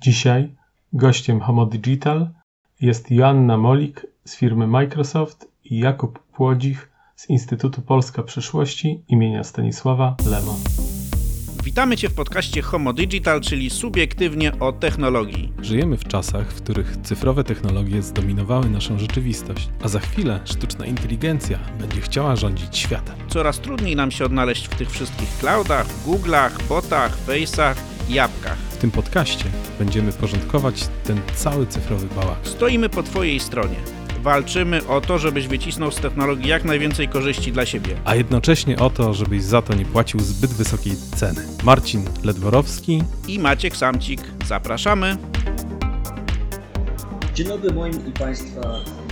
Dzisiaj gościem Homo Digital jest Joanna Molik z firmy Microsoft i Jakub Płodzich z Instytutu Polska Przyszłości imienia Stanisława Lema. Witamy Cię w podcaście Homo Digital, czyli subiektywnie o technologii. Żyjemy w czasach, w których cyfrowe technologie zdominowały naszą rzeczywistość, a za chwilę sztuczna inteligencja będzie chciała rządzić światem. Coraz trudniej nam się odnaleźć w tych wszystkich cloudach, Google'ach, botach, Face'ach jabłkach. W tym podcaście będziemy porządkować ten cały cyfrowy bałagan. Stoimy po Twojej stronie. Walczymy o to, żebyś wycisnął z technologii jak najwięcej korzyści dla siebie. A jednocześnie o to, żebyś za to nie płacił zbyt wysokiej ceny. Marcin Ledworowski I Maciek Samcik. Zapraszamy. Dzień dobry, moim i Państwa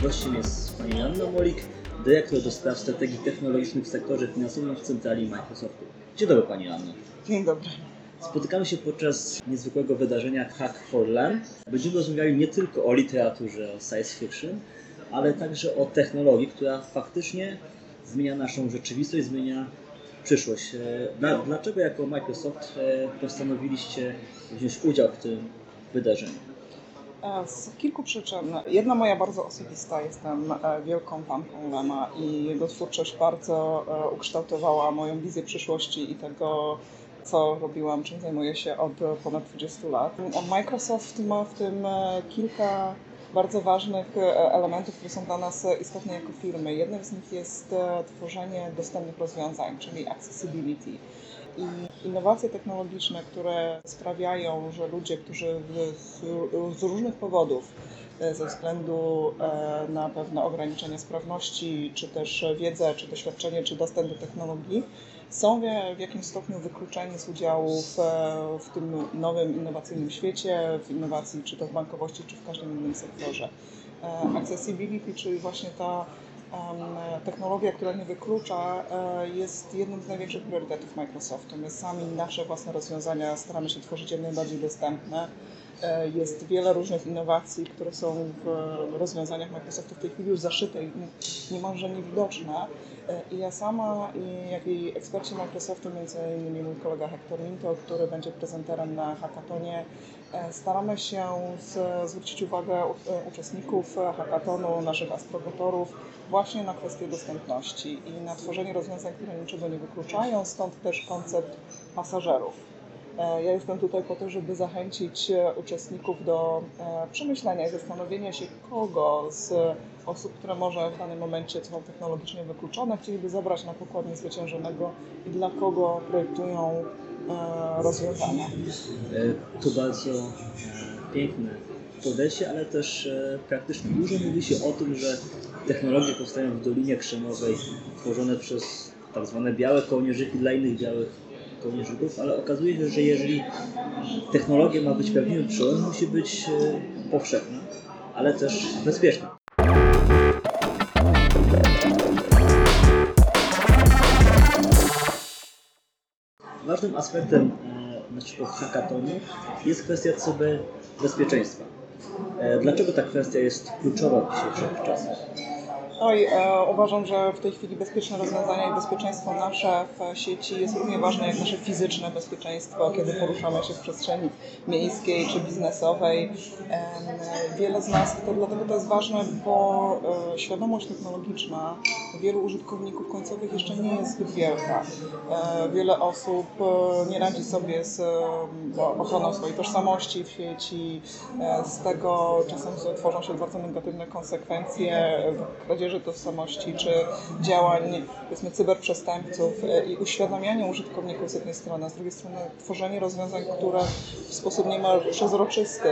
gościem jest Pani Joanna Molik, dyrektor do spraw strategii technologicznych w sektorze finansowym w centrali Microsoftu. Dzień dobry Pani Joanna. Dzień dobry. Spotykamy się podczas niezwykłego wydarzenia Hack for Learn. Będziemy rozmawiali nie tylko o literaturze, o science fiction, ale także o technologii, która faktycznie zmienia naszą rzeczywistość, zmienia przyszłość. E, Dla, dlaczego jako Microsoft e, postanowiliście wziąć udział w tym wydarzeniu? Z kilku przyczyn. Jedna moja bardzo osobista, jestem e, wielką fanką Lema i jego twórczość bardzo ukształtowała moją wizję przyszłości i tego, co robiłam, czym zajmuję się od ponad 20 lat. Microsoft ma w tym e, kilka bardzo ważnych e, elementów, które są dla nas istotne jako firmy. Jednym z nich jest e, tworzenie dostępnych rozwiązań, czyli accessibility. I innowacje technologiczne, które sprawiają, że ludzie, którzy z, różnych powodów, ze względu na pewne ograniczenia sprawności, czy też wiedzę, czy doświadczenie, czy dostęp do technologii, są w, jakimś stopniu wykluczeni z udziału w, w tym nowym innowacyjnym świecie, w innowacji czy to w bankowości, czy w każdym innym sektorze. E, Accessibility, czyli właśnie ta technologia, która nie wyklucza, e, jest jednym z największych priorytetów Microsoftu. My sami nasze własne rozwiązania staramy się tworzyć jak najbardziej dostępne. E, Jest wiele różnych innowacji, które są w rozwiązaniach Microsoftu w tej chwili już zaszyte i niemalże niewidoczne. E, I ja sama, i jak i eksperci Microsoftu, między innymi mój kolega Hector Minto, który będzie prezenterem na hackatonie, staramy się z, zwrócić uwagę e, uczestników e, hackatonu, naszych astrogotorów, właśnie na kwestię dostępności i na tworzenie rozwiązań, które niczego nie wykluczają, stąd też koncept pasażerów. E, Ja jestem tutaj po to, żeby zachęcić e, uczestników do e, przemyślenia i zastanowienia się, kogo z osób, które może w danym momencie są technologicznie wykluczone, chcieliby zabrać na pokład niezwyciężonego i dla kogo projektują e, rozwiązania. E, To bardzo piękne podejście, ale też e, praktycznie dużo mówi się o tym, że technologie powstają w Dolinie Krzemowej, tworzone przez tak zwane białe kołnierzyki dla innych białych kołnierzyków, ale okazuje się, że jeżeli technologia ma być prawdziwym przełomem, musi być e, powszechna, ale też bezpieczna. Ważnym aspektem e, naszego hackatonu jest kwestia cyberbezpieczeństwa. E, Dlaczego ta kwestia jest kluczowa w dzisiejszych czasach? Oj, e, uważam, że w tej chwili bezpieczne rozwiązania i bezpieczeństwo nasze w sieci jest równie ważne jak nasze fizyczne bezpieczeństwo, kiedy poruszamy się w przestrzeni miejskiej czy biznesowej. Em, Wiele z nas, to dlatego to jest ważne, bo e, świadomość technologiczna wielu użytkowników końcowych jeszcze nie jest zbyt wielka. E, Wiele osób e, nie radzi sobie z e, ochroną swojej tożsamości w sieci, e, z tego czasem tworzą się bardzo negatywne konsekwencje w kradzieży tożsamości czy działań powiedzmy cyberprzestępców e, i uświadamianie użytkowników z jednej strony, a z drugiej strony tworzenie rozwiązań, które w sposób niemal przezroczysty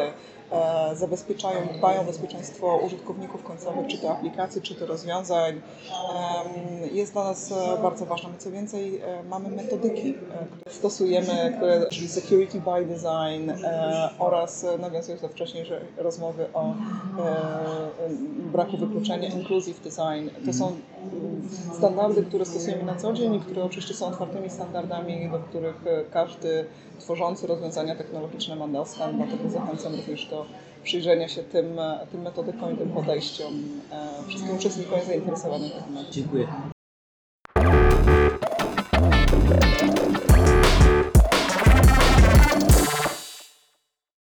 e, zabezpieczają, dbają o bezpieczeństwo użytkowników końcowych, czy to aplikacji, czy to rozwiązań, jest dla nas e, bardzo ważne. Co więcej, mamy metodyki, które stosujemy, które, czyli security by design oraz nawiązując do wcześniejszej rozmowy o braku wykluczenia, inclusive design. To są standardy, które stosujemy na co dzień i które oczywiście są otwartymi standardami, do których e, każdy tworzący rozwiązania technologiczne ma dostęp, dlatego zachęcam również do przyjrzenia się tym, e, tym metodykom i tym podejściom e, wszystkim uczestnikom zainteresowanym tematem. Dziękuję.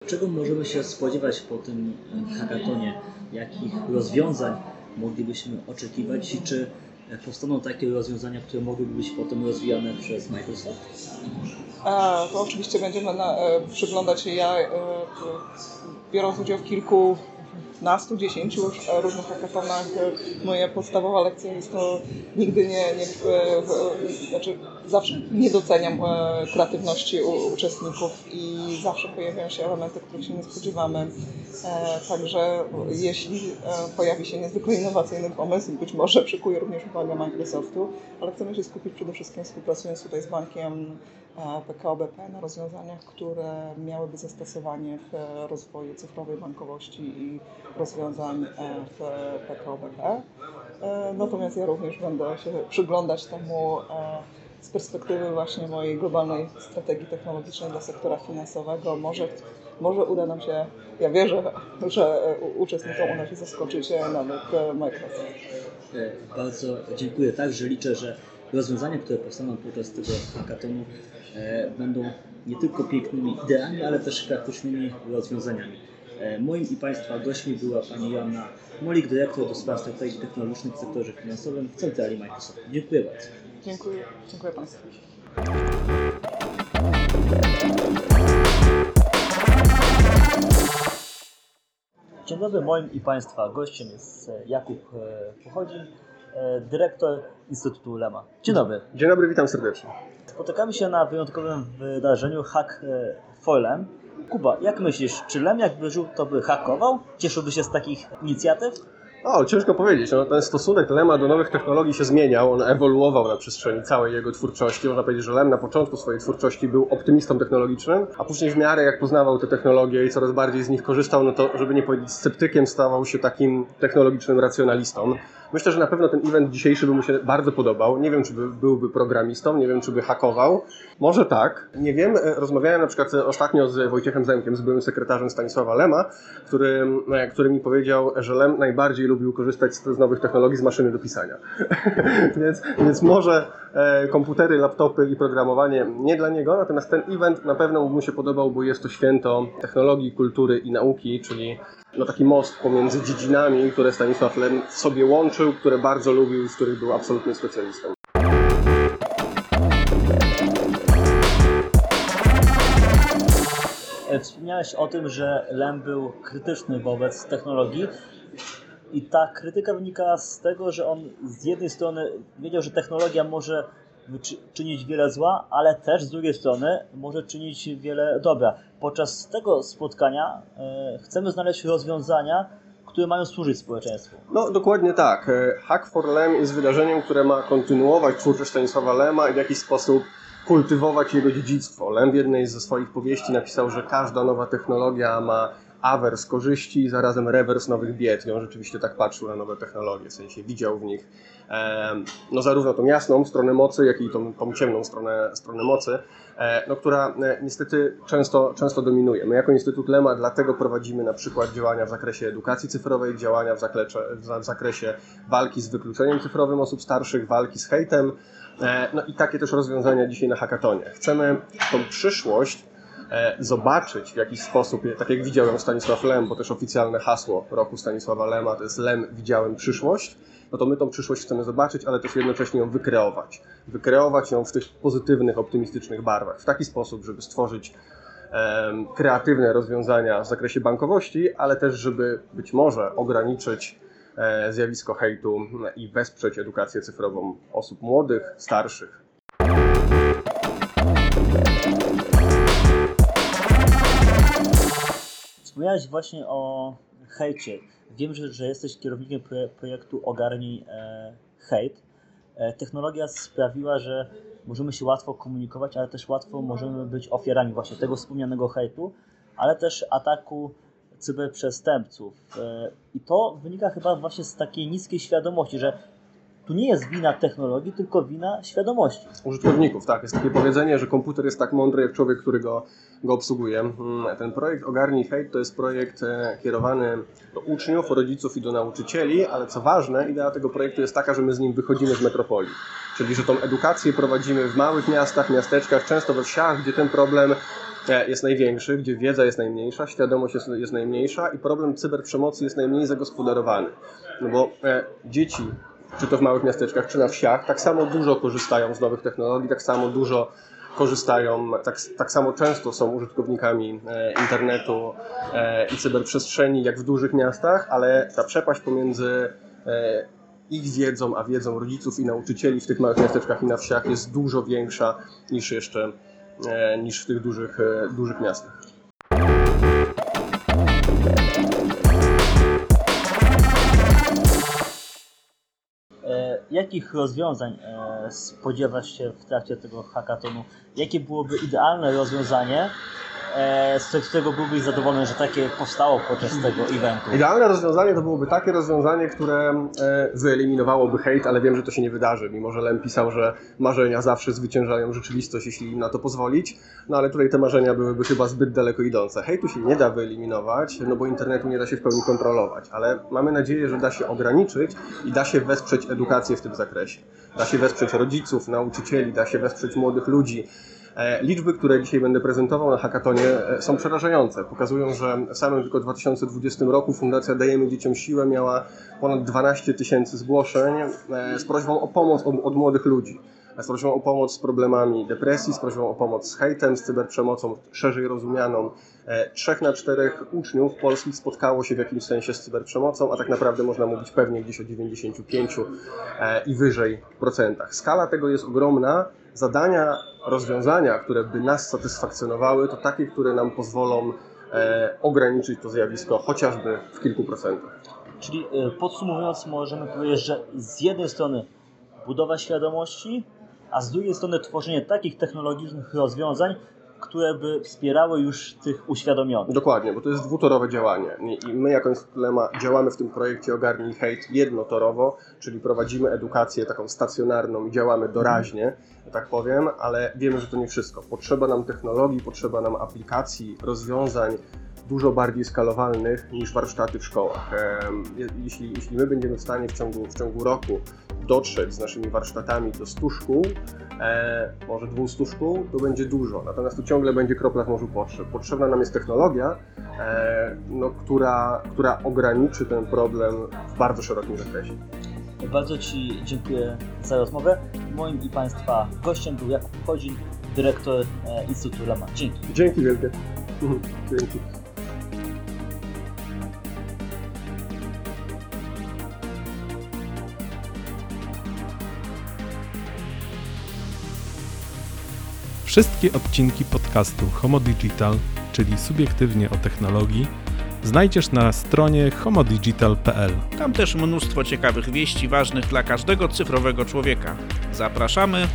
Czego możemy się spodziewać po tym hackatonie? Jakich rozwiązań moglibyśmy oczekiwać czy powstaną takie rozwiązania, które mogłyby być potem rozwijane przez Microsoft? E, to oczywiście będziemy na, e, przyglądać się. Ja, e, biorąc udział w kilku nastu, dziesięciu już e, różnych hackathonach. E, moja podstawowa lekcja jest to nigdy nie, nie e, znaczy zawsze nie doceniam kreatywności u, uczestników i zawsze pojawiają się elementy, których się nie spodziewamy. Także jeśli pojawi się niezwykle innowacyjny pomysł, być może przykuje również uwagę Microsoftu, ale chcemy się skupić przede wszystkim współpracując tutaj z bankiem PKO BP na rozwiązaniach, które miałyby zastosowanie w rozwoju cyfrowej bankowości i rozwiązań e, w PKO BP. E, natomiast ja również będę się przyglądać temu e, z perspektywy właśnie mojej globalnej strategii technologicznej dla sektora finansowego. Może, może uda nam się, ja wierzę, że uczestnikom uda się zaskoczyć nawet Microsoft. Bardzo dziękuję. Także liczę, że rozwiązania, które powstaną podczas tego hackathonu będą nie tylko pięknymi ideami, ale też praktycznymi rozwiązaniami. E, moim i Państwa gośćmi była Pani Joanna Molik, dyrektor do spraw strategii technologicznych w sektorze finansowym w Centrali Microsoft. Dziękuję bardzo. Dziękuję, dziękuję Państwu. Dzień dobry, moim i Państwa gościem jest e, Jakub e, Pochodzin, dyrektor Instytutu Lema. Dzień dobry. Dzień dobry, witam serdecznie. Spotykamy się na wyjątkowym wydarzeniu Hack for Lem, Kuba, jak myślisz, czy Lem jakby żył, to by hakował? Cieszyłby się z takich inicjatyw? O, ciężko powiedzieć. No, ten stosunek Lema do nowych technologii się zmieniał, on ewoluował na przestrzeni całej jego twórczości. Można powiedzieć, że Lem na początku swojej twórczości był optymistą technologicznym, a później w miarę jak poznawał te technologie i coraz bardziej z nich korzystał, no to, żeby nie powiedzieć sceptykiem, stawał się takim technologicznym racjonalistą. Myślę, że na pewno ten event dzisiejszy by mu się bardzo podobał. Nie wiem, czy by, byłby programistą, nie wiem, czy by hakował. Może tak. Nie wiem. E, rozmawiałem na przykład ostatnio z Wojciechem Zemkiem, z byłym sekretarzem Stanisława Lema, który, e, który mi powiedział, że Lem najbardziej lubił korzystać z, z nowych technologii z maszyny do pisania. więc, więc może e, komputery, laptopy i programowanie nie dla niego, natomiast ten event na pewno mu się podobał, bo jest to święto technologii, kultury i nauki, czyli no taki most pomiędzy dziedzinami, które Stanisław Lem sobie łączył, które bardzo lubił i z których był absolutnym specjalistą. Wspomniałeś o tym, że Lem był krytyczny wobec technologii. I ta krytyka wynika z tego, że on z jednej strony wiedział, że technologia może czynić wiele zła, ale też z drugiej strony może czynić wiele dobra. Podczas tego spotkania e, chcemy znaleźć rozwiązania, które mają służyć społeczeństwu. No dokładnie tak. E, Hack for Lem jest wydarzeniem, które ma kontynuować twórczość Stanisława Lema i w jakiś sposób kultywować jego dziedzictwo. Lem w jednej ze swoich powieści napisał, że każda nowa technologia ma awers korzyści, zarazem rewers nowych bied. I on rzeczywiście tak patrzył na nowe technologie, w sensie widział w nich no zarówno tą jasną stronę mocy, jak i tą, tą ciemną stronę, stronę mocy, e, no, która e, niestety często, często dominuje. My jako Instytut Lema dlatego prowadzimy na przykład działania w zakresie edukacji cyfrowej, działania w zakresie, w zakresie walki z wykluczeniem cyfrowym osób starszych, walki z hejtem, e, no i takie też rozwiązania dzisiaj na hackatonie. Chcemy tą przyszłość zobaczyć w jakiś sposób, tak jak widział ją Stanisław Lem, bo też oficjalne hasło roku Stanisława Lema to jest Lem widziałem przyszłość no to my tą przyszłość chcemy zobaczyć, ale też jednocześnie ją wykreować. Wykreować ją w tych pozytywnych, optymistycznych barwach, w taki sposób, żeby stworzyć kreatywne rozwiązania w zakresie bankowości, ale też, żeby być może ograniczyć e, zjawisko hejtu i wesprzeć edukację cyfrową osób młodych, starszych. Wspomniałeś właśnie o hejcie. Wiem, że, że jesteś kierownikiem projektu Ogarnij e, Hejt. E, technologia sprawiła, że możemy się łatwo komunikować, ale też łatwo możemy być ofiarami właśnie tego wspomnianego hejtu, ale też ataku cyberprzestępców. E, I to wynika chyba właśnie z takiej niskiej świadomości, że tu nie jest wina technologii, tylko wina świadomości. Użytkowników, tak. Jest takie powiedzenie, że komputer jest tak mądry jak człowiek, który go, go obsługuje. Mm, ten projekt Ogarnij Hejt to jest projekt e, kierowany do uczniów, rodziców i do nauczycieli, ale co ważne, idea tego projektu jest taka, że my z nim wychodzimy z metropolii. Czyli, że tą edukację prowadzimy w małych miastach, miasteczkach, często we wsiach, gdzie ten problem e, jest największy, gdzie wiedza jest najmniejsza, świadomość jest, jest najmniejsza i problem cyberprzemocy jest najmniej zagospodarowany. No bo e, dzieci, czy to w małych miasteczkach, czy na wsiach, tak samo dużo korzystają z nowych technologii, tak samo dużo korzystają, tak, tak samo często są użytkownikami e, internetu e, i cyberprzestrzeni jak w dużych miastach, ale ta przepaść pomiędzy e, ich wiedzą, a wiedzą rodziców i nauczycieli w tych małych miasteczkach i na wsiach jest dużo większa niż jeszcze niż w tych dużych, dużych miastach. Jakich rozwiązań e, spodziewasz się w trakcie tego hackathonu? Jakie byłoby idealne rozwiązanie, z którego byłbyś zadowolony, że takie powstało podczas tego eventu? Idealne rozwiązanie to byłoby takie rozwiązanie, które e, wyeliminowałoby hejt, ale wiem, że to się nie wydarzy, mimo że Lem pisał, że marzenia zawsze zwyciężają rzeczywistość, jeśli im na to pozwolić. No ale tutaj te marzenia byłyby chyba zbyt daleko idące. Hejtu się nie da wyeliminować, no bo internetu nie da się w pełni kontrolować, ale mamy nadzieję, że da się ograniczyć i da się wesprzeć edukację w tym zakresie. Da się wesprzeć rodziców, nauczycieli, da się wesprzeć młodych ludzi. E, Liczby, które dzisiaj będę prezentował na hackatonie e, są przerażające. Pokazują, że w samym tylko 2020 roku Fundacja Dajemy Dzieciom Siłę miała ponad 12 tysięcy zgłoszeń e, z prośbą o pomoc od, od młodych ludzi. Z prośbą o pomoc z problemami depresji, z prośbą o pomoc z hejtem, z cyberprzemocą szerzej rozumianą. Trzech na czterech uczniów polskich spotkało się w jakimś sensie z cyberprzemocą, a tak naprawdę można mówić pewnie gdzieś o 95 e, i wyżej procentach. Skala tego jest ogromna. Zadania, rozwiązania, które by nas satysfakcjonowały, to takie, które nam pozwolą e, ograniczyć to zjawisko chociażby w kilku procentach. Czyli e, podsumowując, możemy powiedzieć, że z jednej strony budowa świadomości, a z drugiej strony tworzenie takich technologicznych rozwiązań, które by wspierały już tych uświadomionych. Dokładnie, bo to jest dwutorowe działanie I- my jako Instytut Lema działamy w tym projekcie Ogarnij Hejt jednotorowo, czyli prowadzimy edukację taką stacjonarną i działamy doraźnie, tak powiem, ale wiemy, że to nie wszystko. Potrzeba nam technologii, potrzeba nam aplikacji, rozwiązań dużo bardziej skalowalnych niż warsztaty w szkołach. Jeśli, jeśli my będziemy w stanie w ciągu, w ciągu roku dotrzeć z naszymi warsztatami do 100 szkół, e, może 200 szkół, to będzie dużo. Natomiast tu ciągle będzie kropla w morzu potrzeb. Potrzebna nam jest technologia, e, no, która, która ograniczy ten problem w bardzo szerokim zakresie. Bardzo Ci dziękuję za rozmowę. Moim i Państwa gościem był Jakub Chodzin, dyrektor e, Instytutu Lema. Dzięki. Dzięki wielkie. Dzięki. Wszystkie odcinki podcastu Homo Digital, czyli subiektywnie o technologii, znajdziesz na stronie homodigital.pl. Tam też mnóstwo ciekawych wieści ważnych dla każdego cyfrowego człowieka. Zapraszamy